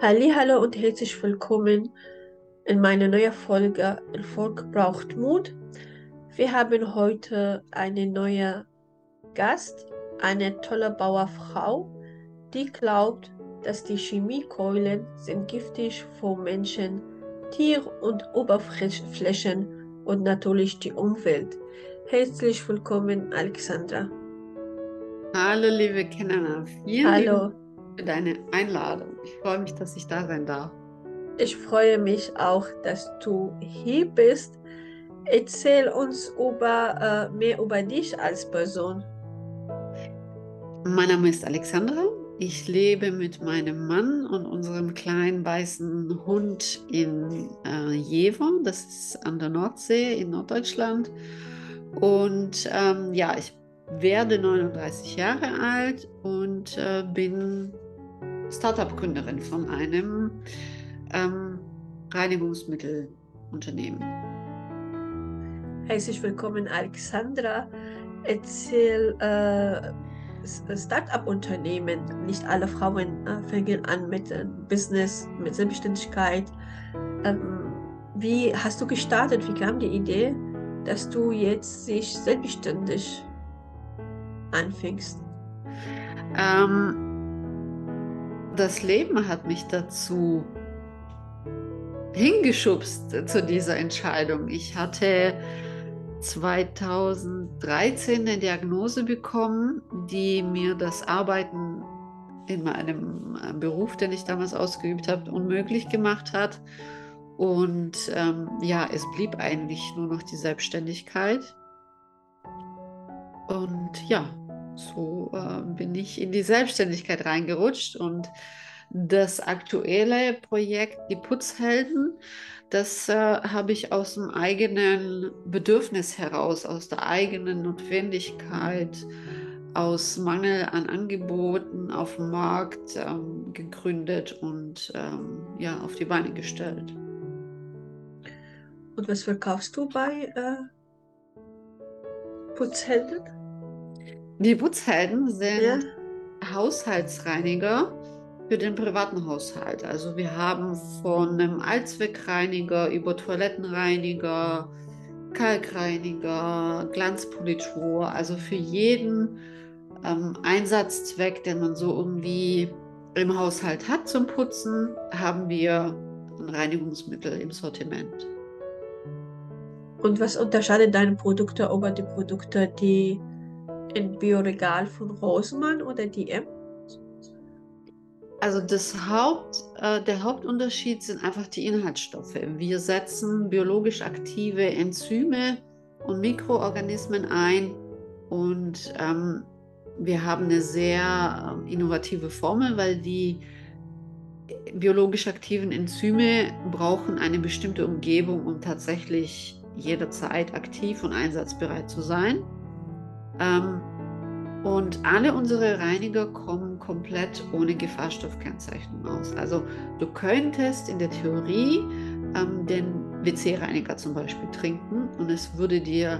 Hallo und herzlich willkommen in meiner neuen Folge Erfolg braucht Mut. Wir haben heute eine neue Gast, eine tolle Bauerfrau, die glaubt, dass die Chemiekeulen sind giftig für Menschen, Tier- und Oberflächen und natürlich die Umwelt. Herzlich willkommen, Alexandra. Hallo, liebe Kenner. Vielen Hallo. Dank für deine Einladung. Ich freue mich, dass ich da sein darf. Ich freue mich auch, dass du hier bist. Erzähl uns über, äh, mehr über dich als Person. Mein Name ist Alexandra. Ich lebe mit meinem Mann und unserem kleinen weißen Hund in äh, Jever. Das ist an der Nordsee in Norddeutschland. Und ähm, ja, ich werde 39 Jahre alt und äh, bin Startup-Gründerin von einem ähm, Reinigungsmittelunternehmen. Herzlich willkommen, Alexandra. Erzähl äh, Startup-Unternehmen. Nicht alle Frauen äh, fangen an mit äh, Business, mit Selbstständigkeit. Ähm, wie hast du gestartet? Wie kam die Idee, dass du jetzt sich selbstständig anfängst? Ähm, das Leben hat mich dazu hingeschubst zu dieser Entscheidung. Ich hatte 2013 eine Diagnose bekommen, die mir das Arbeiten in meinem äh, Beruf, den ich damals ausgeübt habe, unmöglich gemacht hat. Und ähm, ja, es blieb eigentlich nur noch die Selbstständigkeit. Und ja, so äh, bin ich in die Selbstständigkeit reingerutscht und das aktuelle Projekt, die Putzhelden, das äh, habe ich aus dem eigenen Bedürfnis heraus, aus der eigenen Notwendigkeit, aus Mangel an Angeboten auf dem Markt ähm, gegründet und ähm, ja, auf die Beine gestellt. Und was verkaufst du bei äh, Putzhelden? Die Putzhelden sind Ja. Haushaltsreiniger für den privaten Haushalt. Also wir haben von einem Allzweckreiniger über Toilettenreiniger, Kalkreiniger, Glanzpolitur, also für jeden ähm, Einsatzzweck, den man so irgendwie im Haushalt hat zum Putzen, haben wir ein Reinigungsmittel im Sortiment. Und was unterscheidet deine Produkte über die Produkte, die im Bioregal von Rossmann oder DM? Also das Haupt, äh, der Hauptunterschied sind einfach die Inhaltsstoffe. Wir setzen biologisch aktive Enzyme und Mikroorganismen ein und ähm, wir haben eine sehr äh, innovative Formel, weil die biologisch aktiven Enzyme brauchen eine bestimmte Umgebung, um tatsächlich jederzeit aktiv und einsatzbereit zu sein. Ähm, und alle unsere Reiniger kommen komplett ohne Gefahrstoffkennzeichnung aus. Also du könntest in der Theorie ähm, den WC-Reiniger zum Beispiel trinken und es würde dir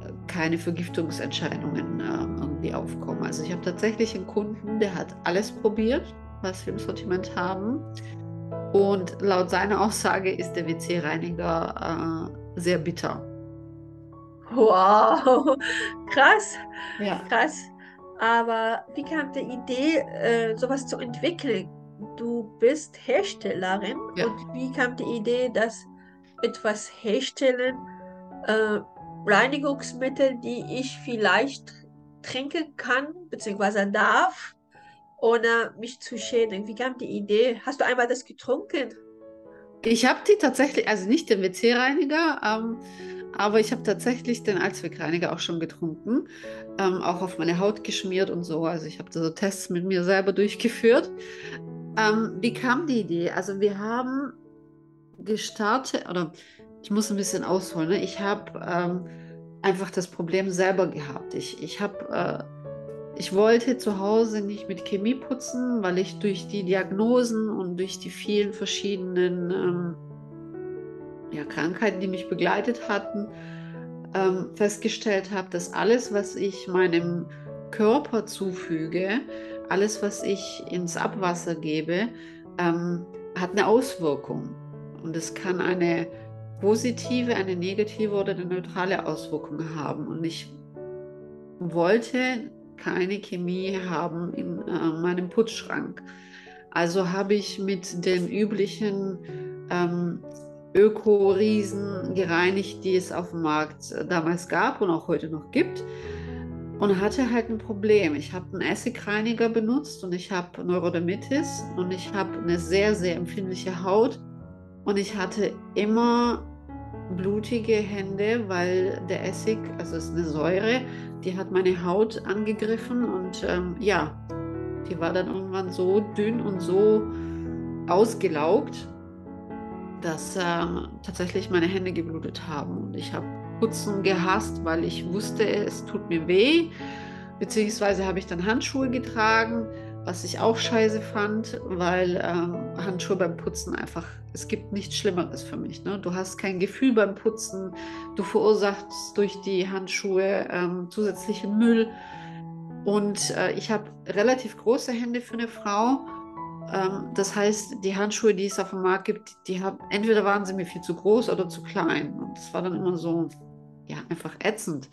äh, keine Vergiftungsentscheidungen äh, irgendwie aufkommen. Also ich habe tatsächlich einen Kunden, der hat alles probiert, was wir im Sortiment haben. Und laut seiner Aussage ist der WC-Reiniger äh, sehr bitter. Wow, krass, Ja. krass. Aber wie kam die Idee, äh, sowas zu entwickeln? Du bist Herstellerin Ja. und wie kam die Idee, dass etwas herstellen, äh, Reinigungsmittel, die ich vielleicht trinken kann, beziehungsweise darf, ohne mich zu schädigen? Wie kam die Idee? Hast du einmal das getrunken? Ich habe die tatsächlich, also nicht den WC-Reiniger, ähm, aber ich habe tatsächlich den Allzweckreiniger auch schon getrunken, ähm, auch auf meine Haut geschmiert und so. Also ich habe da so Tests mit mir selber durchgeführt. Ähm, wie kam die Idee? Also wir haben gestartet, oder ich muss ein bisschen ausholen. Ne? Ich habe ähm, einfach das Problem selber gehabt. Ich, ich habe äh, ich wollte zu Hause nicht mit Chemie putzen, weil ich durch die Diagnosen und durch die vielen verschiedenen ähm, ja, Krankheiten, die mich begleitet hatten, ähm, festgestellt habe, dass alles, was ich meinem Körper zufüge, alles, was ich ins Abwasser gebe, ähm, hat eine Auswirkung. Und es kann eine positive, eine negative oder eine neutrale Auswirkung haben. Und ich wollte keine Chemie haben in äh, meinem Putzschrank. Also habe ich mit den üblichen ähm, Öko-Riesen gereinigt, die es auf dem Markt äh, damals gab und auch heute noch gibt. Und hatte halt ein Problem. Ich habe einen Essigreiniger benutzt und ich habe Neurodermitis und ich habe eine sehr, sehr empfindliche Haut. Und ich hatte immer blutige Hände, weil der Essig, also es ist eine Säure, die hat meine Haut angegriffen und ähm, ja, die war dann irgendwann so dünn und so ausgelaugt, dass äh, tatsächlich meine Hände geblutet haben. Und ich habe Putzen gehasst, weil ich wusste, es tut mir weh. Beziehungsweise habe ich dann Handschuhe getragen, was ich auch scheiße fand, weil äh, Handschuhe beim Putzen einfach, es gibt nichts Schlimmeres für mich. Ne? Du hast kein Gefühl beim Putzen, du verursachst durch die Handschuhe ähm, zusätzlichen Müll. Und äh, ich habe relativ große Hände für eine Frau ähm, das heißt, die Handschuhe, die es auf dem Markt gibt, die haben entweder waren sie mir viel zu groß oder zu klein. Und das war dann immer so, ja, einfach ätzend.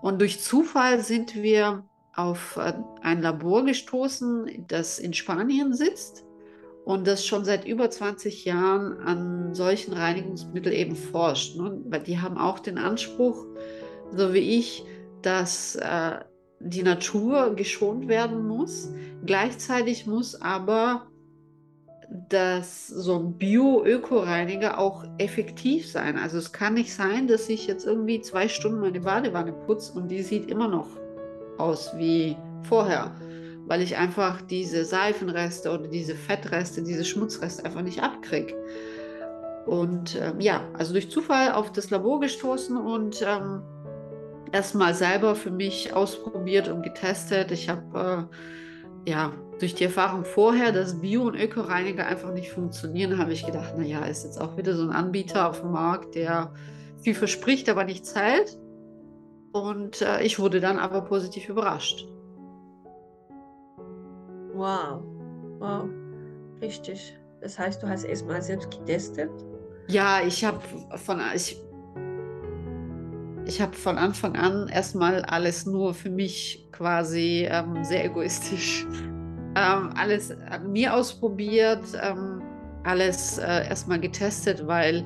Und durch Zufall sind wir auf äh, ein Labor gestoßen, das in Spanien sitzt und das schon seit über 20 Jahren an solchen Reinigungsmitteln eben forscht. Ne? Weil die haben auch den Anspruch, so wie ich, dass äh, die Natur geschont werden muss. Gleichzeitig muss aber dass so ein Bio-Öko-Reiniger auch effektiv sein. Also es kann nicht sein, dass ich jetzt irgendwie zwei Stunden meine Badewanne putze und die sieht immer noch aus wie vorher, weil ich einfach diese Seifenreste oder diese Fettreste, diese Schmutzreste einfach nicht abkriege. Und ähm, ja, also durch Zufall auf das Labor gestoßen und ähm, erstmal selber für mich ausprobiert und getestet. Ich habe äh, ja durch die Erfahrung vorher, dass Bio- und Ökoreiniger einfach nicht funktionieren, habe ich gedacht, naja, ist jetzt auch wieder so ein Anbieter auf dem Markt, der viel verspricht, aber nichts hält. Und äh, ich wurde dann aber positiv überrascht. Wow, wow, richtig. Das heißt, du hast erstmal selbst getestet? Ja, ich habe von, ich ich habe von Anfang an erstmal alles nur für mich quasi ähm, sehr egoistisch ähm, alles an mir ausprobiert, ähm, alles äh, erstmal getestet, weil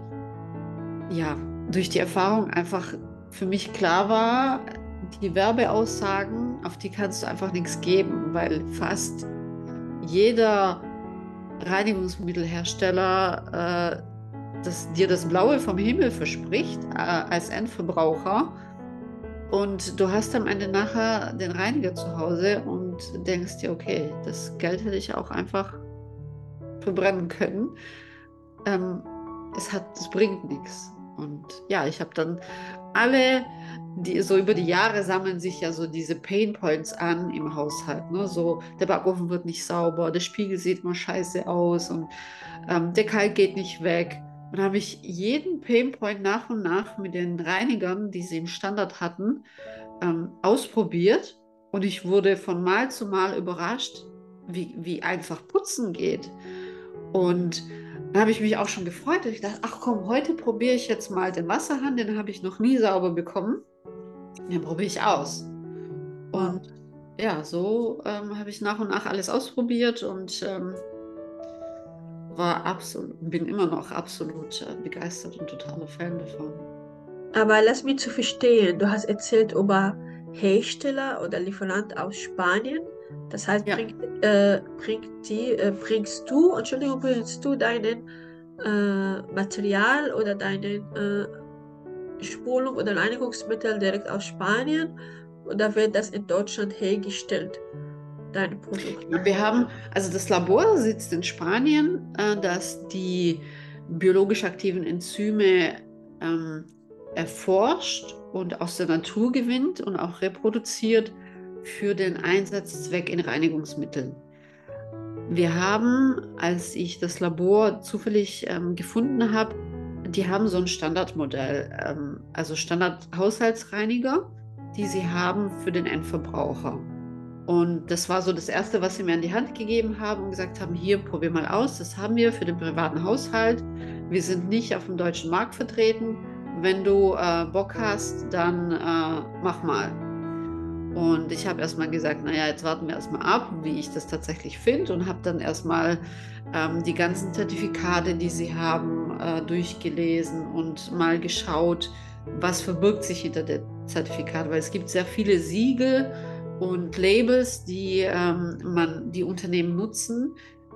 ja durch die Erfahrung einfach für mich klar war, die Werbeaussagen, auf die kannst du einfach nichts geben, weil fast jeder Reinigungsmittelhersteller äh, das dir das Blaue vom Himmel verspricht äh, als Endverbraucher. Und du hast am Ende nachher den Reiniger zu Hause und denkst dir, okay, das Geld hätte ich auch einfach verbrennen können. Ähm, es, hat, es bringt nichts. Und ja, ich habe dann alle, die so über die Jahre sammeln sich ja so diese Pain Points an im Haushalt. Ne? So, der Backofen wird nicht sauber, der Spiegel sieht mal scheiße aus und ähm, der Kalk geht nicht weg. Und habe ich jeden Painpoint nach und nach mit den Reinigern, die sie im Standard hatten, ähm, ausprobiert. Und ich wurde von Mal zu Mal überrascht, wie, wie einfach Putzen geht. Und dann habe ich mich auch schon gefreut. Ich dachte, ach komm, heute probiere ich jetzt mal den Wasserhahn. Den habe ich noch nie sauber bekommen. Den probiere ich aus. Und ja, so ähm, habe ich nach und nach alles ausprobiert und ähm, war absolut, bin immer noch absolut äh, begeistert und totaler Fan davon. Aber lass mich zu verstehen, du hast erzählt über Hersteller oder Lieferant aus Spanien. Das heißt, ja. bringt, äh, bringt die, äh, bringst du, Entschuldigung, bringst du deinen äh, Material oder deine äh, Spulung oder Reinigungsmittel direkt aus Spanien oder wird das in Deutschland hergestellt? Deine Produkte? Wir haben, also das Labor sitzt in Spanien, äh, das die biologisch aktiven Enzyme ähm, erforscht und aus der Natur gewinnt und auch reproduziert für den Einsatzzweck in Reinigungsmitteln. Wir haben, als ich das Labor zufällig ähm, gefunden habe, die haben so ein Standardmodell, ähm, also Standardhaushaltsreiniger, die sie haben für den Endverbraucher. Und das war so das Erste, was sie mir an die Hand gegeben haben und gesagt haben, hier, probier mal aus, das haben wir für den privaten Haushalt. Wir sind nicht auf dem deutschen Markt vertreten. Wenn du äh, Bock hast, dann äh, mach mal. Und ich habe erstmal gesagt, naja, jetzt warten wir erstmal ab, wie ich das tatsächlich finde und habe dann erstmal ähm, die ganzen Zertifikate, die sie haben, äh, durchgelesen und mal geschaut, was verbirgt sich hinter dem Zertifikat, weil es gibt sehr viele Siegel und Labels, die ähm, man, die Unternehmen nutzen,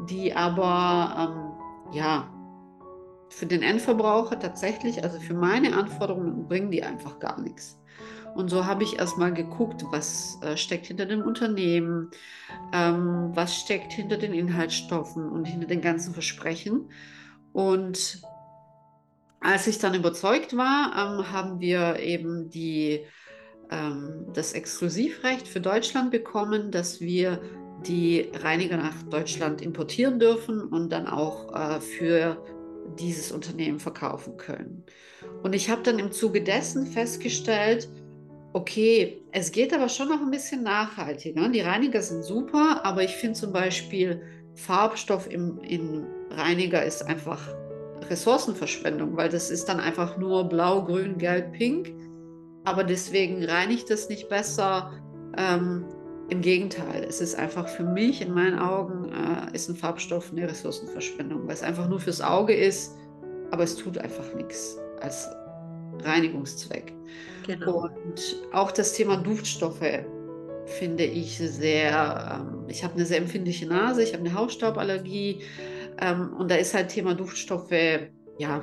die aber ähm, ja für den Endverbraucher tatsächlich, also für meine Anforderungen bringen die einfach gar nichts. Und so habe ich erstmal geguckt, was äh, steckt hinter dem Unternehmen, ähm, was steckt hinter den Inhaltsstoffen und hinter den ganzen Versprechen. Und als ich dann überzeugt war, ähm, haben wir eben die, ähm, das Exklusivrecht für Deutschland bekommen, dass wir die Reiniger nach Deutschland importieren dürfen und dann auch äh, für dieses Unternehmen verkaufen können. Und ich habe dann im Zuge dessen festgestellt, Okay, es geht aber schon noch ein bisschen nachhaltiger. Die Reiniger sind super, aber ich finde zum Beispiel Farbstoff im, im Reiniger ist einfach Ressourcenverschwendung, weil das ist dann einfach nur blau, grün, gelb, pink. Aber deswegen reinigt es nicht besser. Ähm, Im Gegenteil, es ist einfach für mich in meinen Augen äh, ist ein Farbstoff eine Ressourcenverschwendung, weil es einfach nur fürs Auge ist, aber es tut einfach nichts als Reinigungszweck. Genau. Und auch das Thema Duftstoffe finde ich sehr, ähm, ich habe eine sehr empfindliche Nase, ich habe eine Hausstauballergie ähm, und da ist halt Thema Duftstoffe, ja,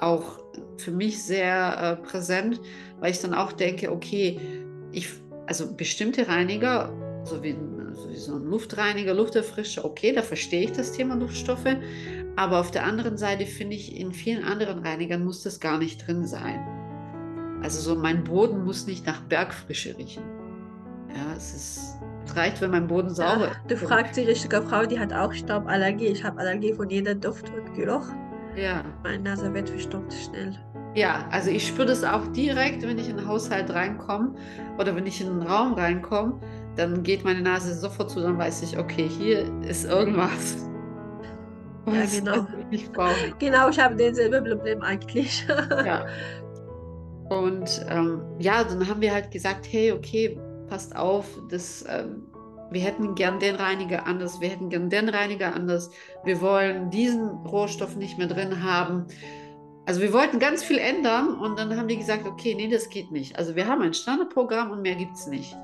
auch für mich sehr äh, präsent, weil ich dann auch denke, okay, ich, also bestimmte Reiniger, so wie, so wie so ein Luftreiniger, Lufterfrischer, okay, da verstehe ich das Thema Duftstoffe, aber auf der anderen Seite finde ich, in vielen anderen Reinigern muss das gar nicht drin sein. Also so mein Boden muss nicht nach Bergfrische riechen. Ja, es ist, reicht, wenn mein Boden sauber ist. du fragst die richtige Frau, die hat auch Stauballergie. Ich habe Allergie von jeder Duft und Geruch. Ja. Meine Nase wird verstopft schnell. Ja, also ich spüre das auch direkt, wenn ich in den Haushalt reinkomme oder wenn ich in einen Raum reinkomme, dann geht meine Nase sofort zu, dann weiß ich, okay, hier ist irgendwas. Ja, genau. Ich genau, ich habe denselben Problem eigentlich. ja. Und ähm, ja, dann haben wir halt gesagt, hey, okay, passt auf, das, ähm, wir hätten gern den Reiniger anders, wir hätten gern den Reiniger anders, wir wollen diesen Rohstoff nicht mehr drin haben. Also wir wollten ganz viel ändern und dann haben die gesagt, okay, nee, das geht nicht. Also wir haben ein Standardprogramm und mehr gibt es nicht.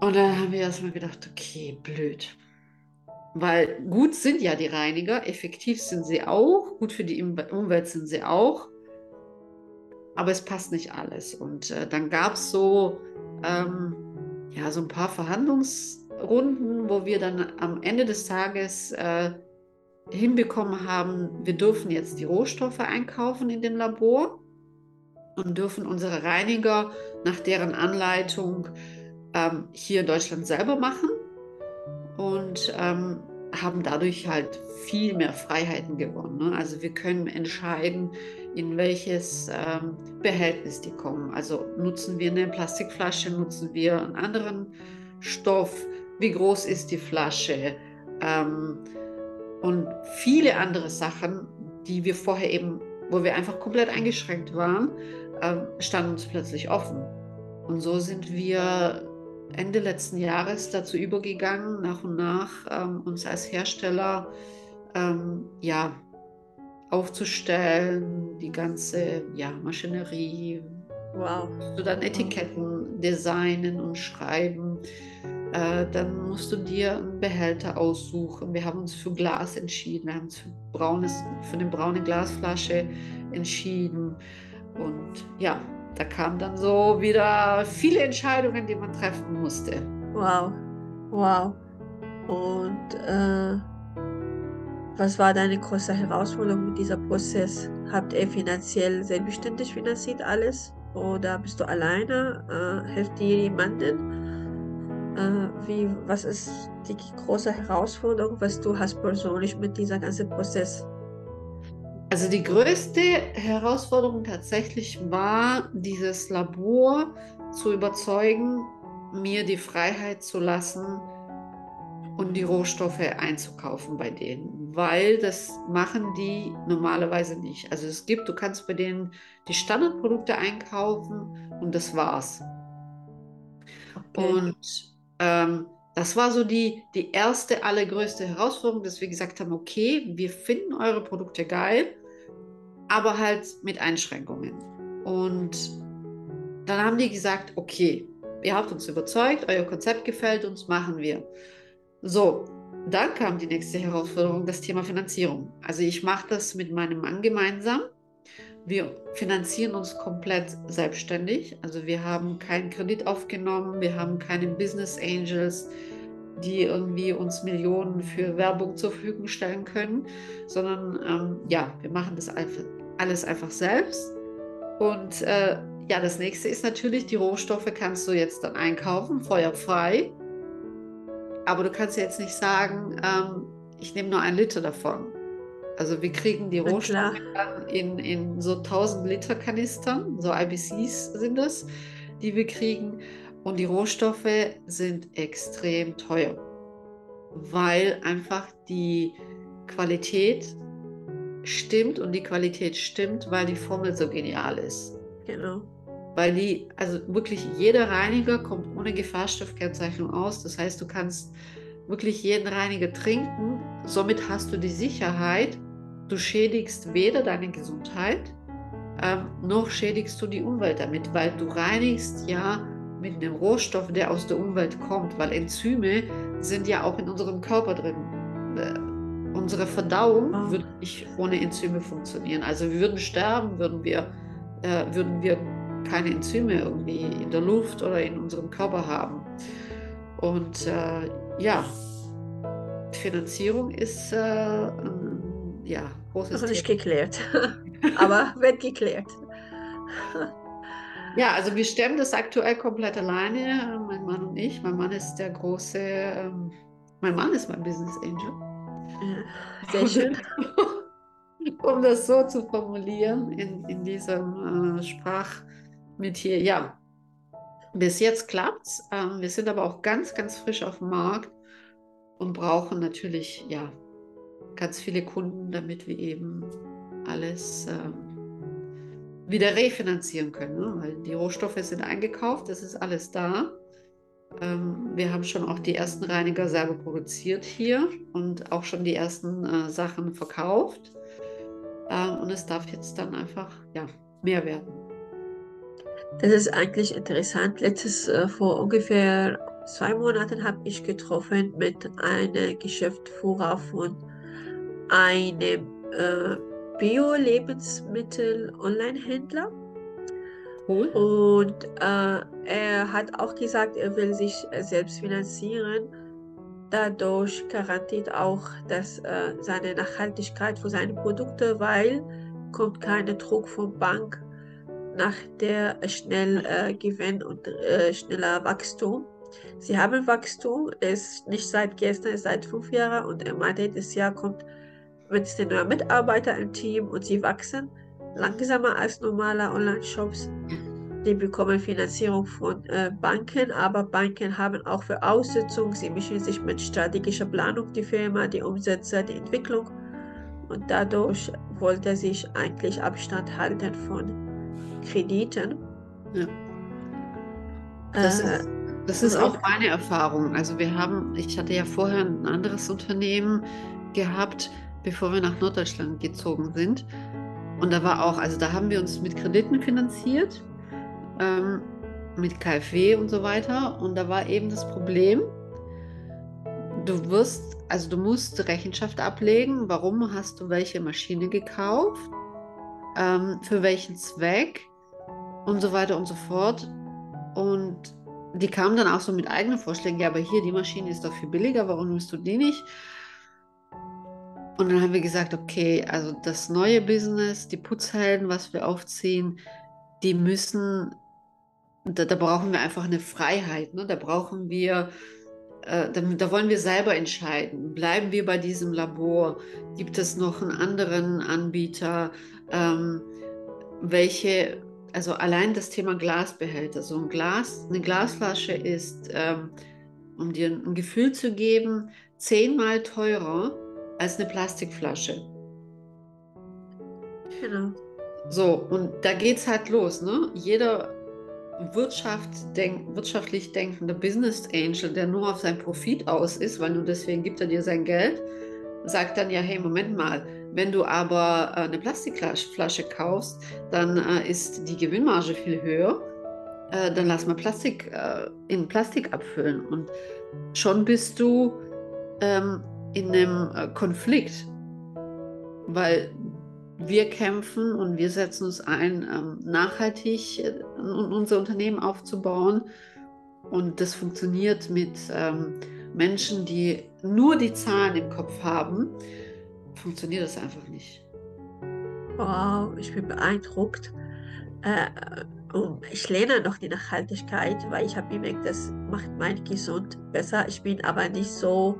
Und dann haben wir erstmal gedacht, okay, blöd. Weil gut sind ja die Reiniger, effektiv sind sie auch, gut für die Umwelt sind sie auch, aber es passt nicht alles. Und äh, dann gab es so, ähm, ja, so ein paar Verhandlungsrunden, wo wir dann am Ende des Tages äh, hinbekommen haben, wir dürfen jetzt die Rohstoffe einkaufen in dem Labor und dürfen unsere Reiniger nach deren Anleitung ähm, hier in Deutschland selber machen und ähm, haben dadurch halt viel mehr Freiheiten gewonnen. Ne? Also wir können entscheiden, in welches ähm, Behältnis die kommen. Also nutzen wir eine Plastikflasche, nutzen wir einen anderen Stoff, wie groß ist die Flasche ähm, und viele andere Sachen, die wir vorher eben, wo wir einfach komplett eingeschränkt waren, äh, standen uns plötzlich offen. Und so sind wir Ende letzten Jahres dazu übergegangen, nach und nach ähm, uns als Hersteller ähm, ja, aufzustellen, die ganze ja, Maschinerie. Wow. Du dann Etiketten designen und schreiben. Äh, dann musst du dir einen Behälter aussuchen. Wir haben uns für Glas entschieden. Wir haben uns für, braunes, für eine braune Glasflasche entschieden. Und ja, da kamen dann so wieder viele Entscheidungen, die man treffen musste. Wow, wow. Und äh, was war deine größte Herausforderung mit diesem Prozess? Habt ihr finanziell selbstständig finanziert alles? Oder bist du alleine? Äh, hilft dir jemanden? Äh, wie, was ist die große Herausforderung, was du hast persönlich mit diesem ganzen Prozess also die größte Herausforderung tatsächlich war, dieses Labor zu überzeugen, mir die Freiheit zu lassen und die Rohstoffe einzukaufen bei denen, weil das machen die normalerweise nicht. Also es gibt, du kannst bei denen die Standardprodukte einkaufen und das war's. Okay. Und ähm, das war so die, die erste, allergrößte Herausforderung, dass wir gesagt haben, okay, wir finden eure Produkte geil, aber halt mit Einschränkungen. Und dann haben die gesagt, okay, ihr habt uns überzeugt, euer Konzept gefällt uns, machen wir. So, dann kam die nächste Herausforderung, das Thema Finanzierung. Also ich mache das mit meinem Mann gemeinsam. Wir finanzieren uns komplett selbstständig. Also wir haben keinen Kredit aufgenommen, wir haben keine Business Angels, die irgendwie uns Millionen für Werbung zur Verfügung stellen können, sondern ähm, ja, wir machen das alles einfach selbst. Und äh, ja, das nächste ist natürlich, die Rohstoffe kannst du jetzt dann einkaufen, feuerfrei. Aber du kannst jetzt nicht sagen, ähm, ich nehme nur ein Liter davon. Also wir kriegen die Rohstoffe in, in so 1000 Liter Kanistern, so IBCs sind das, die wir kriegen. Und die Rohstoffe sind extrem teuer, weil einfach die Qualität stimmt und die Qualität stimmt, weil die Formel so genial ist. Genau. Weil die, also wirklich jeder Reiniger kommt ohne Gefahrstoffkennzeichnung aus. Das heißt, du kannst wirklich jeden Reiniger trinken. Somit hast du die Sicherheit, du schädigst weder deine Gesundheit, ähm, noch schädigst du die Umwelt damit, weil du reinigst ja mit einem Rohstoff, der aus der Umwelt kommt, weil Enzyme sind ja auch in unserem Körper drin. Äh, unsere Verdauung oh. würde nicht ohne Enzyme funktionieren. Also wir würden sterben, würden wir, äh, würden wir keine Enzyme irgendwie in der Luft oder in unserem Körper haben. Und äh, ja, Finanzierung ist äh, ein ja, großes Noch nicht Thema. geklärt, aber wird geklärt. Ja, also wir stemmen das aktuell komplett alleine, mein Mann und ich. Mein Mann ist der große, ähm, mein Mann ist mein Business Angel. sehr schön. um das so zu formulieren in, in diesem äh, Sprach, mit hier, ja, bis jetzt klappt's. Ähm, wir sind aber auch ganz, ganz frisch auf dem Markt und brauchen natürlich, ja, ganz viele Kunden, damit wir eben alles ähm, wieder refinanzieren können. Ne? Weil die Rohstoffe sind eingekauft, das ist alles da. Ähm, wir haben schon auch die ersten Reiniger selber produziert hier und auch schon die ersten äh, Sachen verkauft. Ähm, und es darf jetzt dann einfach ja, mehr werden. Das ist eigentlich interessant. Letztes, äh, vor ungefähr zwei Monaten habe ich getroffen mit einem Geschäftsführer von einem äh, Bio-Lebensmittel-Online-Händler. Cool. Und äh, er hat auch gesagt, er will sich selbst finanzieren. Dadurch garantiert auch dass, äh, seine Nachhaltigkeit für seine Produkte, weil kommt keine Druck von Bank nach der schnell äh, Gewinn und äh, schneller Wachstum. Sie haben Wachstum, ist nicht seit gestern, seit fünf Jahren und er meinte, das Jahr kommt mit den neuen Mitarbeitern im Team und sie wachsen langsamer als normale Online-Shops. Die bekommen Finanzierung von äh, Banken, aber Banken haben auch Voraussetzungen. Sie mischen sich mit strategischer Planung die Firma, die Umsätze, die Entwicklung und dadurch wollte sich eigentlich Abstand halten von Krediten. Ja. Das, äh, ist, das ist auch meine Erfahrung. Also wir haben, ich hatte ja vorher ein anderes Unternehmen gehabt, bevor wir nach Norddeutschland gezogen sind. Und da war auch, also da haben wir uns mit Krediten finanziert, ähm, mit KfW und so weiter. Und da war eben das Problem, du wirst, also du musst Rechenschaft ablegen, warum hast du welche Maschine gekauft, ähm, für welchen Zweck und so weiter und so fort. Und die kamen dann auch so mit eigenen Vorschlägen, ja, aber hier, die Maschine ist doch viel billiger, warum nimmst du die nicht? Und dann haben wir gesagt, okay, also das neue Business, die Putzhelden, was wir aufziehen, die müssen, da, da brauchen wir einfach eine Freiheit, ne? da brauchen wir, äh, da, da, wollen wir selber entscheiden. Bleiben wir bei diesem Labor? Gibt es noch einen anderen Anbieter? Ähm, welche also allein das Thema Glasbehälter. So ein Glas, eine Glasflasche ist, ähm, um dir ein Gefühl zu geben, zehnmal teurer als eine Plastikflasche. Genau. So, und da geht es halt los. Ne? Jeder Wirtschaft denk, wirtschaftlich denkende Business Angel, der nur auf seinen Profit aus ist, weil nur deswegen gibt er dir sein Geld, sagt dann ja, hey, Moment mal, wenn du aber äh, eine Plastikflasche kaufst, dann äh, ist die Gewinnmarge viel höher. Äh, dann lass mal Plastik in Plastik abfüllen. Und schon bist du ähm, in einem Konflikt, weil wir kämpfen und wir setzen uns ein, ähm, nachhaltig unser Unternehmen aufzubauen. Und das funktioniert mit ähm, Menschen, die nur die Zahlen im Kopf haben, funktioniert das einfach nicht. Wow, ich bin beeindruckt. Äh, ich lehne noch die Nachhaltigkeit, weil ich habe gemerkt, das macht mein Gesund besser. Ich bin aber nicht so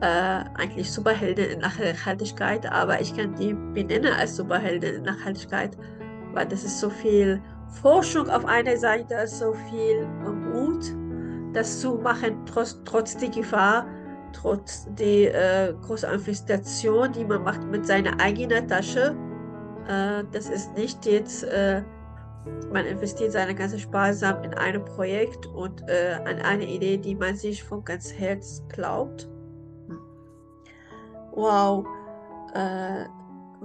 äh, eigentlich Superheldin in Nachhaltigkeit, aber ich kann die benennen als Superheldin in Nachhaltigkeit, weil das ist so viel Forschung auf einer Seite, so viel Mut, das zu machen, trotz, trotz der Gefahr, trotz der äh, großen Investition, die man macht mit seiner eigenen Tasche. Äh, das ist nicht jetzt, äh, man investiert seine ganze Sparsam in ein Projekt und äh, an eine Idee, die man sich von ganz Herz glaubt. Wow. Äh,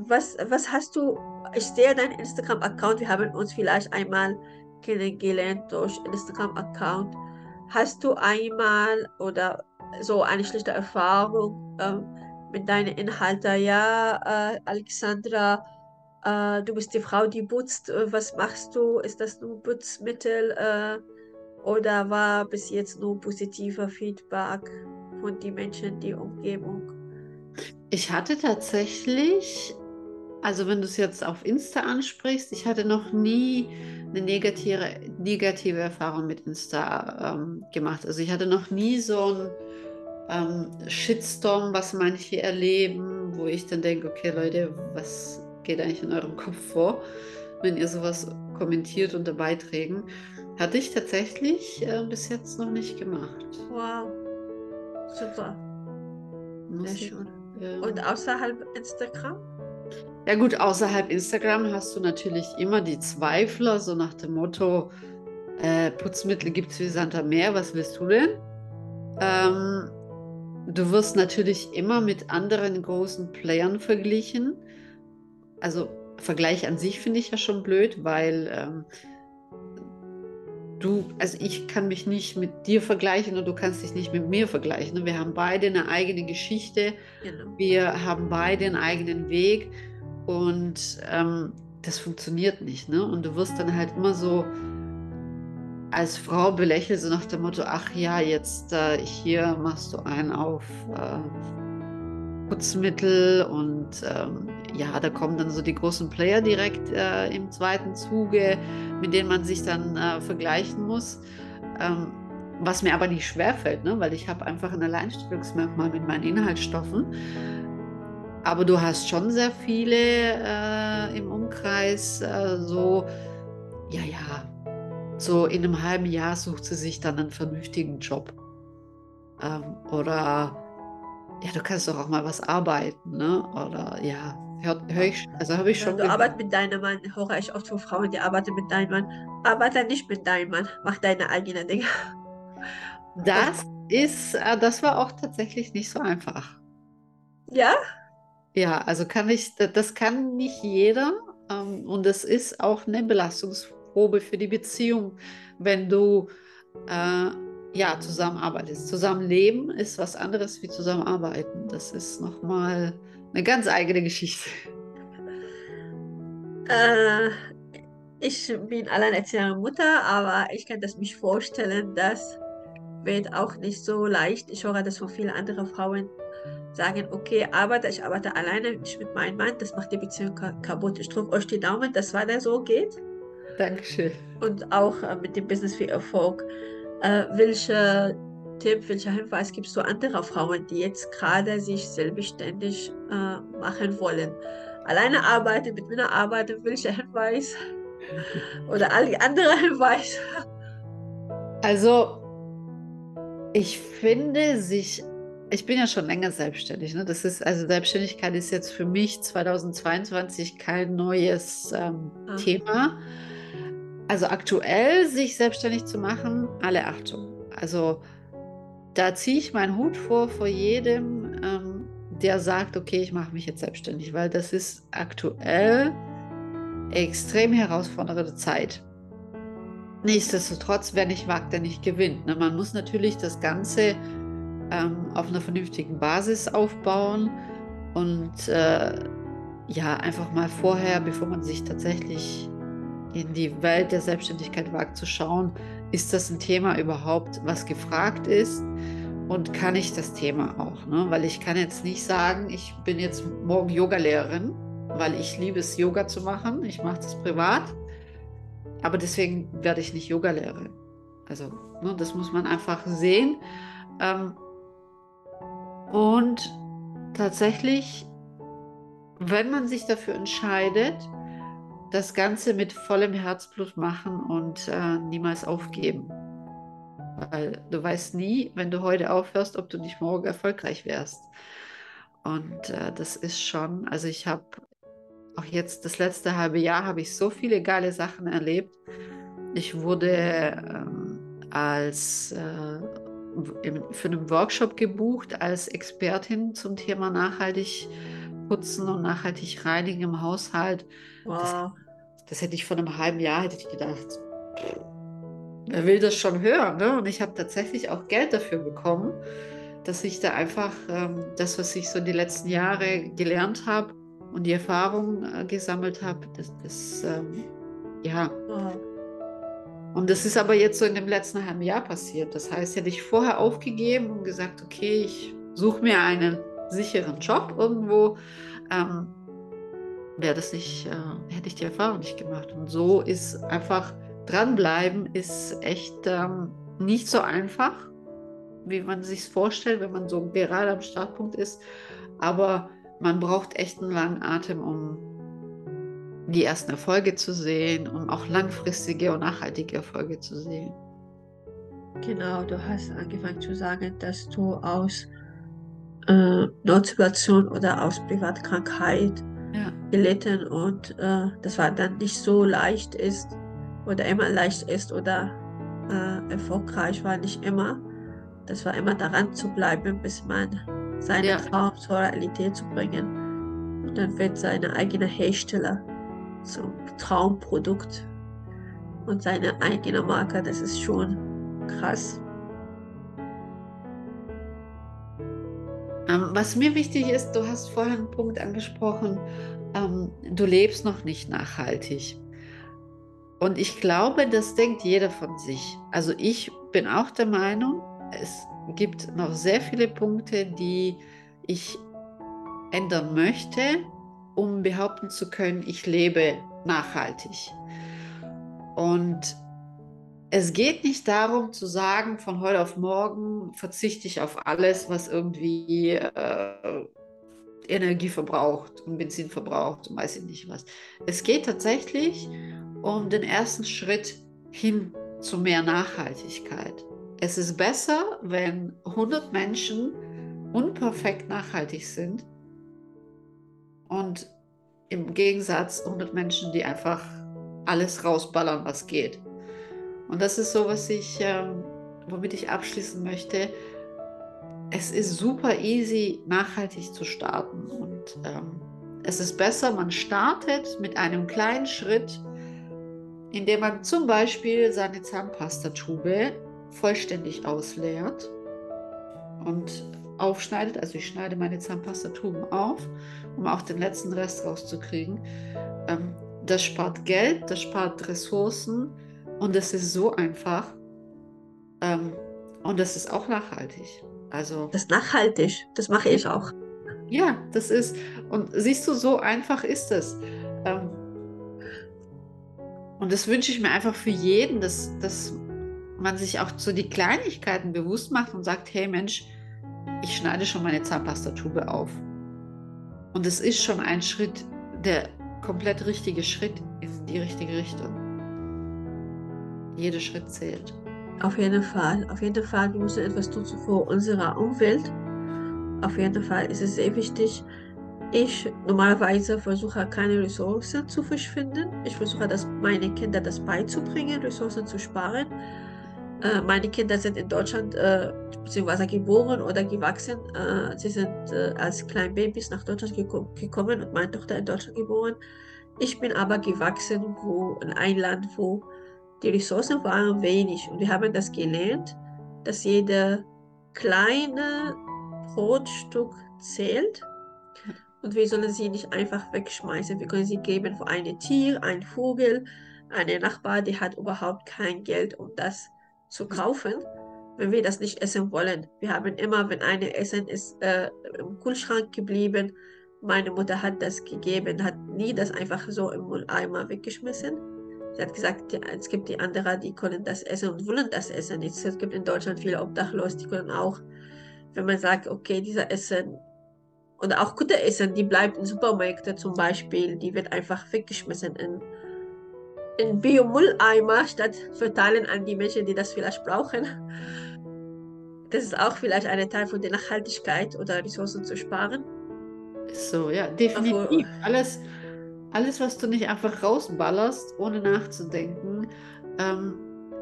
was, was hast du? Ich sehe deinen Instagram-Account. Wir haben uns vielleicht einmal kennengelernt durch Instagram-Account. Hast du einmal oder so eine schlechte Erfahrung äh, mit deinen Inhalten? Ja, äh, Alexandra, äh, du bist die Frau, die putzt. Äh, was machst du? Ist das nur Putzmittel? Äh, oder war bis jetzt nur positiver Feedback von den Menschen, die Umgebung? Ich hatte tatsächlich, also wenn du es jetzt auf Insta ansprichst, ich hatte noch nie eine negative, negative Erfahrung mit Insta ähm, gemacht. Also ich hatte noch nie so ein ähm, Shitstorm, was manche erleben, wo ich dann denke, okay Leute, was geht eigentlich in eurem Kopf vor, wenn ihr sowas kommentiert unter Beiträgen. Hatte ich tatsächlich äh, bis jetzt noch nicht gemacht. Wow, super. Sehr schön. Und außerhalb Instagram? Ja gut, außerhalb Instagram hast du natürlich immer die Zweifler, so nach dem Motto, äh, Putzmittel gibt es wie Santa Meer, was willst du denn? Ähm, du wirst natürlich immer mit anderen großen Playern verglichen. Also Vergleich an sich finde ich ja schon blöd, weil ähm, du, also ich kann mich nicht mit dir vergleichen und du kannst dich nicht mit mir vergleichen. Wir haben beide eine eigene Geschichte, genau. wir haben beide einen eigenen Weg und ähm, das funktioniert nicht. Ne? Und du wirst dann halt immer so als Frau belächelt, so nach dem Motto, ach ja, jetzt äh, hier machst du einen auf äh, Putzmittel und ähm, ja, da kommen dann so die großen Player direkt äh, im zweiten Zuge, mit denen man sich dann äh, vergleichen muss. Ähm, was mir aber nicht schwerfällt, ne? weil ich habe einfach ein Alleinstellungsmerkmal mit meinen Inhaltsstoffen. Aber du hast schon sehr viele äh, im Umkreis, äh, so, ja, ja, so in einem halben Jahr sucht sie sich dann einen vernünftigen Job. Ähm, oder ja, du kannst doch auch mal was arbeiten, ne? Oder ja, Hör, hör ich, also habe ich schon. du arbeitest mit deinem Mann, höre ich oft von Frauen, die arbeiten mit deinem Mann. Arbeite nicht mit deinem Mann, mach deine eigenen Dinge. Das ist, äh, das war auch tatsächlich nicht so einfach. Ja? Ja, also kann ich, das kann nicht jeder. Ähm, und es ist auch eine Belastungsprobe für die Beziehung, wenn du äh, ja zusammenarbeitest. Zusammenleben ist was anderes wie zusammenarbeiten. Das ist nochmal eine ganz eigene Geschichte. Äh, ich bin alleinerziehende Mutter, aber ich kann das mich vorstellen, das wird auch nicht so leicht. Ich höre das von vielen anderen Frauen sagen, okay, arbeite, ich arbeite alleine, nicht mit meinem Mann, das macht die Beziehung kaputt. Ich drücke euch die Daumen, dass weiter so geht. Dankeschön. Und auch äh, mit dem Business für Erfolg. Äh, welche Tipp, welcher Hinweis gibst du anderen Frauen, die jetzt gerade sich selbstständig äh, machen wollen? Alleine arbeiten, mit Männern arbeiten, welcher Hinweis Oder alle anderen Hinweise? Also, ich finde sich, ich bin ja schon länger selbstständig. Ne? Das ist, also Selbstständigkeit ist jetzt für mich 2022 kein neues ähm, ah. Thema. Also aktuell sich selbstständig zu machen, alle Achtung. Also da ziehe ich meinen Hut vor vor jedem, ähm, der sagt, okay, ich mache mich jetzt selbstständig, weil das ist aktuell extrem herausfordernde Zeit. Nichtsdestotrotz, wer nicht wagt, der nicht gewinnt. Ne? Man muss natürlich das Ganze ähm, auf einer vernünftigen Basis aufbauen und äh, ja, einfach mal vorher, bevor man sich tatsächlich in die Welt der Selbstständigkeit wagt, zu schauen, ist das ein Thema überhaupt, was gefragt ist und kann ich das Thema auch? Ne? Weil ich kann jetzt nicht sagen, ich bin jetzt morgen Yogalehrerin, weil ich liebe es, Yoga zu machen. Ich mache das privat, aber deswegen werde ich nicht Yogalehrerin. Also ne, das muss man einfach sehen. Ähm, und tatsächlich, wenn man sich dafür entscheidet, das Ganze mit vollem Herzblut machen und äh, niemals aufgeben. Weil du weißt nie, wenn du heute aufhörst, ob du nicht morgen erfolgreich wärst. Und äh, das ist schon, also ich habe auch jetzt das letzte halbe Jahr habe ich so viele geile Sachen erlebt. Ich wurde ähm, als äh, für einen Workshop gebucht als Expertin zum Thema nachhaltig putzen und nachhaltig reinigen im Haushalt. Wow. Das, das, hätte ich vor einem halben Jahr hätte ich gedacht. Wer will das schon hören? Ne? Und ich habe tatsächlich auch Geld dafür bekommen, dass ich da einfach ähm, das, was ich so die letzten Jahre gelernt habe und die Erfahrung äh, gesammelt habe, das, das ähm, ja. Wow. Und das ist aber jetzt so in dem letzten halben Jahr passiert. Das heißt, hätte ich vorher aufgegeben und gesagt, okay, ich suche mir einen sicheren Job irgendwo, ähm, wäre das nicht, äh, hätte ich die Erfahrung nicht gemacht. Und so ist einfach dranbleiben, ist echt ähm, nicht so einfach, wie man sich vorstellt, wenn man so gerade am Startpunkt ist. Aber man braucht echt einen langen Atem, um die ersten Erfolge zu sehen, um auch langfristige und nachhaltige Erfolge zu sehen. Genau, du hast angefangen zu sagen, dass du aus äh, Notsituation oder aus Privatkrankheit ja. gelitten und äh, das war dann nicht so leicht ist oder immer leicht ist oder äh, erfolgreich war nicht immer. Das war immer daran zu bleiben, bis man seinen ja. Traum zur Realität zu bringen. Und dann wird seine eigene Hersteller zum Traumprodukt und seine eigene Marke. Das ist schon krass. Ähm, was mir wichtig ist, du hast vorhin einen Punkt angesprochen, ähm, du lebst noch nicht nachhaltig. Und ich glaube, das denkt jeder von sich. Also ich bin auch der Meinung, es gibt noch sehr viele Punkte, die ich ändern möchte, um behaupten zu können, ich lebe nachhaltig. Und es geht nicht darum zu sagen, von heute auf morgen verzichte ich auf alles, was irgendwie äh, Energie verbraucht und Benzin verbraucht und weiß ich nicht was. Es geht tatsächlich um den ersten Schritt hin zu mehr Nachhaltigkeit. Es ist besser, wenn 100 Menschen unperfekt nachhaltig sind und im Gegensatz 100 Menschen, die einfach alles rausballern, was geht. Und das ist so, was ich, ähm, womit ich abschließen möchte. Es ist super easy, nachhaltig zu starten. Und ähm, es ist besser, man startet mit einem kleinen Schritt, indem man zum Beispiel seine Zahnpastatube vollständig ausleert und aufschneidet. Also ich schneide meine Zahnpastatuben auf, um auch den letzten Rest rauszukriegen. Ähm, das spart Geld, das spart Ressourcen und es ist so einfach. Ähm, und das ist auch nachhaltig. Also, das ist nachhaltig, das mache ich auch. Ja, das ist, und siehst du, so einfach ist es. Ähm, und das wünsche ich mir einfach für jeden, dass, dass man sich auch so die Kleinigkeiten bewusst macht und sagt, hey Mensch, ich schneide schon meine Zahnpastatube auf. Und es ist schon ein Schritt, der komplett richtige Schritt in die richtige Richtung. Jeder Schritt zählt. Auf jeden Fall, auf jeden Fall, wir müssen etwas tun für unsere Umwelt. Auf jeden Fall ist es sehr wichtig. Ich normalerweise versuche keine Ressourcen zu verschwinden. Ich versuche, das meine Kinder das beizubringen, Ressourcen zu sparen. Äh, meine Kinder sind in Deutschland äh, beziehungsweise geboren oder gewachsen. Äh, sie sind äh, als kleine Babys nach Deutschland geko gekommen und meine Tochter in Deutschland geboren. Ich bin aber gewachsen wo, in ein Land, wo die Ressourcen waren wenig. Und wir haben das gelernt, dass jede kleine Brotstück zählt. Und wir sollen sie nicht einfach wegschmeißen. Wir können sie geben für ein Tier, ein Vogel, eine Nachbar, die hat überhaupt kein Geld, um das zu kaufen, wenn wir das nicht essen wollen. Wir haben immer, wenn eine Essen ist äh, im Kühlschrank geblieben, meine Mutter hat das gegeben, hat nie das einfach so im Mülleimer weggeschmissen. Sie hat gesagt, es gibt die anderen, die können das essen und wollen das essen. Es gibt in Deutschland viele Obdachlose, die können auch, wenn man sagt, okay, dieser Essen oder auch gute Essen, die bleibt in Supermärkten zum Beispiel, die wird einfach weggeschmissen in, in Biomülleimer statt verteilen an die Menschen, die das vielleicht brauchen. Das ist auch vielleicht ein Teil von der Nachhaltigkeit oder Ressourcen zu sparen. So, ja, definitiv. Alles, alles, was du nicht einfach rausballerst, ohne nachzudenken, ähm,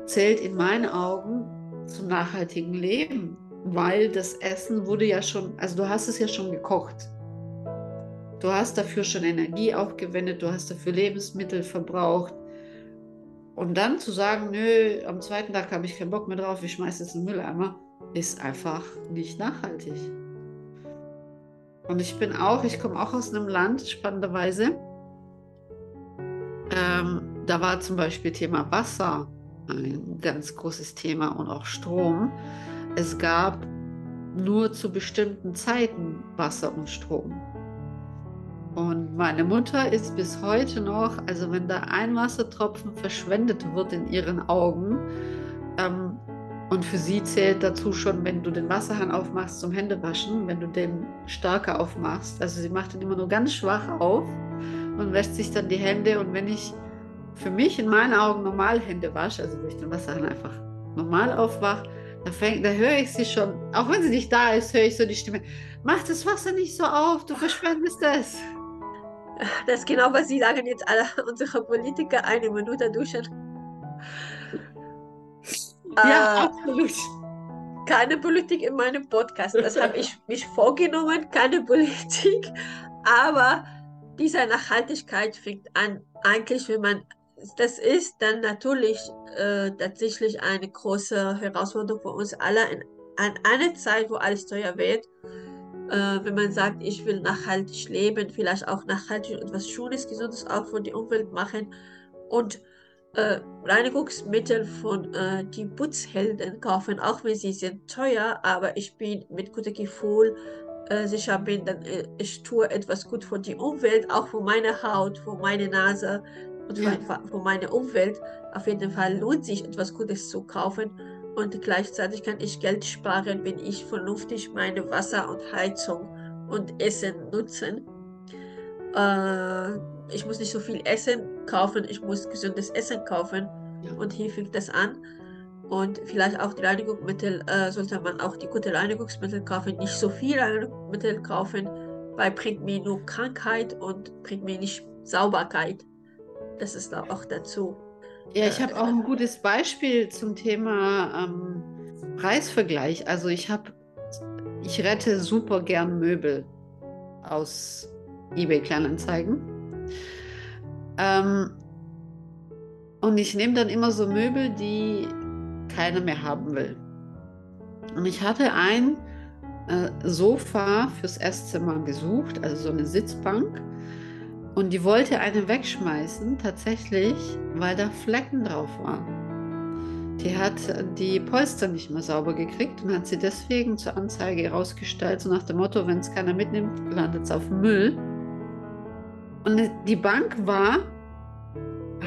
zählt in meinen Augen zum nachhaltigen Leben weil das Essen wurde ja schon, also du hast es ja schon gekocht. Du hast dafür schon Energie aufgewendet, du hast dafür Lebensmittel verbraucht. Und dann zu sagen, nö, am zweiten Tag habe ich keinen Bock mehr drauf, ich schmeiße in den Mülleimer, ist einfach nicht nachhaltig. Und ich bin auch, ich komme auch aus einem Land, spannenderweise. Ähm, da war zum Beispiel Thema Wasser ein ganz großes Thema und auch Strom es gab nur zu bestimmten Zeiten Wasser und Strom. Und meine Mutter ist bis heute noch, also wenn da ein Wassertropfen verschwendet wird in ihren Augen, ähm, und für sie zählt dazu schon, wenn du den Wasserhahn aufmachst zum Händewaschen, wenn du den stärker aufmachst. Also sie macht den immer nur ganz schwach auf und wäscht sich dann die Hände. Und wenn ich für mich in meinen Augen normal Hände wasche, also wo ich den Wasserhahn einfach normal aufwache, da, fängt, da höre ich sie schon, auch wenn sie nicht da ist, höre ich so die Stimme. Mach das Wasser nicht so auf, du verschwendest es. Das ist genau, was Sie sagen jetzt alle unsere Politiker eine Minute duschen. Ja, äh, absolut. Keine Politik in meinem Podcast. Das habe ich mich vorgenommen, keine Politik. Aber diese Nachhaltigkeit fängt an, eigentlich, wenn man das ist dann natürlich äh, tatsächlich eine große Herausforderung für uns alle in, an einer Zeit, wo alles teuer wird. Äh, wenn man sagt, ich will nachhaltig leben, vielleicht auch nachhaltig etwas Schönes, Gesundes auch für die Umwelt machen und äh, Reinigungsmittel von äh, die Putzhelden kaufen, auch wenn sie sind teuer, aber ich bin mit gutem Gefühl äh, sicher bin, dann äh, ich tue etwas gut für die Umwelt, auch für meine Haut, für meine Nase, und ja. für, meine Umwelt. Auf jeden Fall lohnt sich etwas Gutes zu kaufen und gleichzeitig kann ich Geld sparen, wenn ich vernünftig meine Wasser und Heizung und Essen nutzen. Äh, ich muss nicht so viel Essen kaufen, ich muss gesundes Essen kaufen ja. und hier fängt das an. Und vielleicht auch die Reinigungsmittel, äh, sollte man auch die guten Reinigungsmittel kaufen, nicht so viel Reinigungsmittel kaufen, weil bringt mir nur Krankheit und bringt mir nicht Sauberkeit. Das ist auch dazu. Ja, ich habe auch ein gutes Beispiel zum Thema ähm, Preisvergleich. Also ich habe, ich rette super gern Möbel aus eBay Kleinanzeigen. Ähm, und ich nehme dann immer so Möbel, die keiner mehr haben will. Und ich hatte ein äh, Sofa fürs Esszimmer gesucht, also so eine Sitzbank. Und die wollte eine wegschmeißen, tatsächlich, weil da Flecken drauf waren. Die hat die Polster nicht mehr sauber gekriegt und hat sie deswegen zur Anzeige rausgestellt, so nach dem Motto, wenn es keiner mitnimmt, landet es auf Müll. Und die Bank war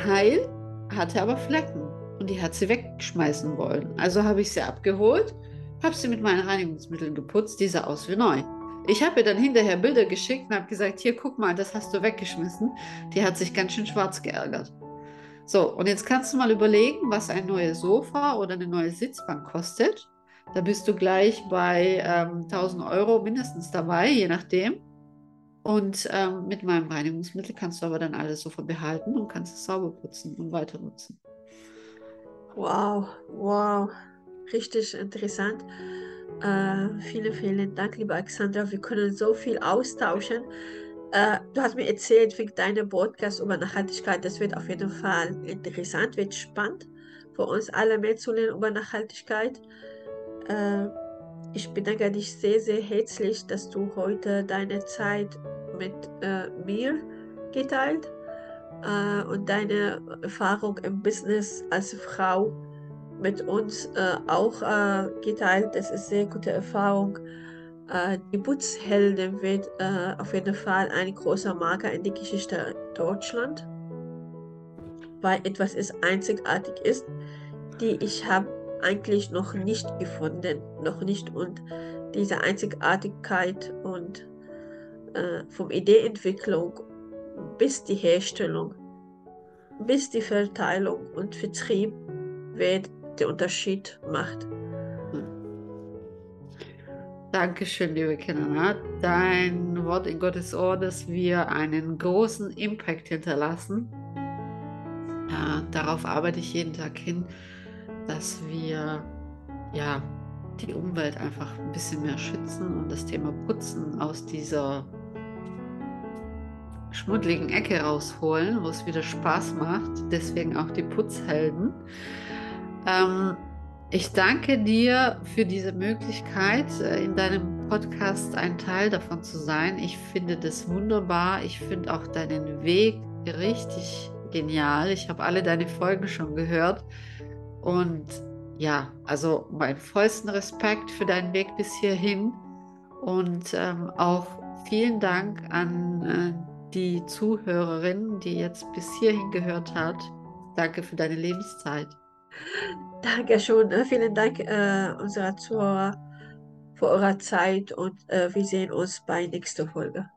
heil, hatte aber Flecken und die hat sie wegschmeißen wollen. Also habe ich sie abgeholt, habe sie mit meinen Reinigungsmitteln geputzt, die sah aus wie neu. Ich habe ihr dann hinterher Bilder geschickt und habe gesagt, hier guck mal, das hast du weggeschmissen. Die hat sich ganz schön schwarz geärgert. So, und jetzt kannst du mal überlegen, was ein neues Sofa oder eine neue Sitzbank kostet. Da bist du gleich bei ähm, 1000 Euro mindestens dabei, je nachdem. Und ähm, mit meinem Reinigungsmittel kannst du aber dann alles so behalten und kannst es sauber putzen und weiter nutzen. Wow, wow, richtig interessant. Äh, vielen, vielen Dank, liebe Alexandra. Wir können so viel austauschen. Äh, du hast mir erzählt, wegen deiner Podcast über Nachhaltigkeit, das wird auf jeden Fall interessant, wird spannend für uns alle mehr zu lernen über Nachhaltigkeit. Äh, ich bedanke dich sehr, sehr herzlich, dass du heute deine Zeit mit äh, mir geteilt äh, und deine Erfahrung im Business als Frau mit uns äh, auch äh, geteilt. Das ist sehr gute Erfahrung. Äh, die Putzheldin wird äh, auf jeden Fall eine große Marke in die Geschichte Deutschland, weil etwas ist einzigartig ist, die ich habe eigentlich noch nicht gefunden, noch nicht und diese Einzigartigkeit und äh, vom Ideeentwicklung bis die Herstellung, bis die Verteilung und Vertrieb wird den Unterschied macht. Dankeschön, liebe Kinder. Dein Wort in Gottes Ohr, dass wir einen großen Impact hinterlassen. Ja, darauf arbeite ich jeden Tag hin, dass wir ja, die Umwelt einfach ein bisschen mehr schützen und das Thema Putzen aus dieser schmuddeligen Ecke rausholen, wo es wieder Spaß macht. Deswegen auch die Putzhelden. Ähm, ich danke dir für diese Möglichkeit, äh, in deinem Podcast ein Teil davon zu sein. Ich finde das wunderbar. Ich finde auch deinen Weg richtig genial. Ich habe alle deine Folgen schon gehört. Und ja, also meinen vollsten Respekt für deinen Weg bis hierhin. Und ähm, auch vielen Dank an äh, die Zuhörerin, die jetzt bis hierhin gehört hat. Danke für deine Lebenszeit. Danke schon. Äh, vielen Dank äh, unserer Zuhörer für eure Zeit und äh, wir sehen uns bei nächster Folge.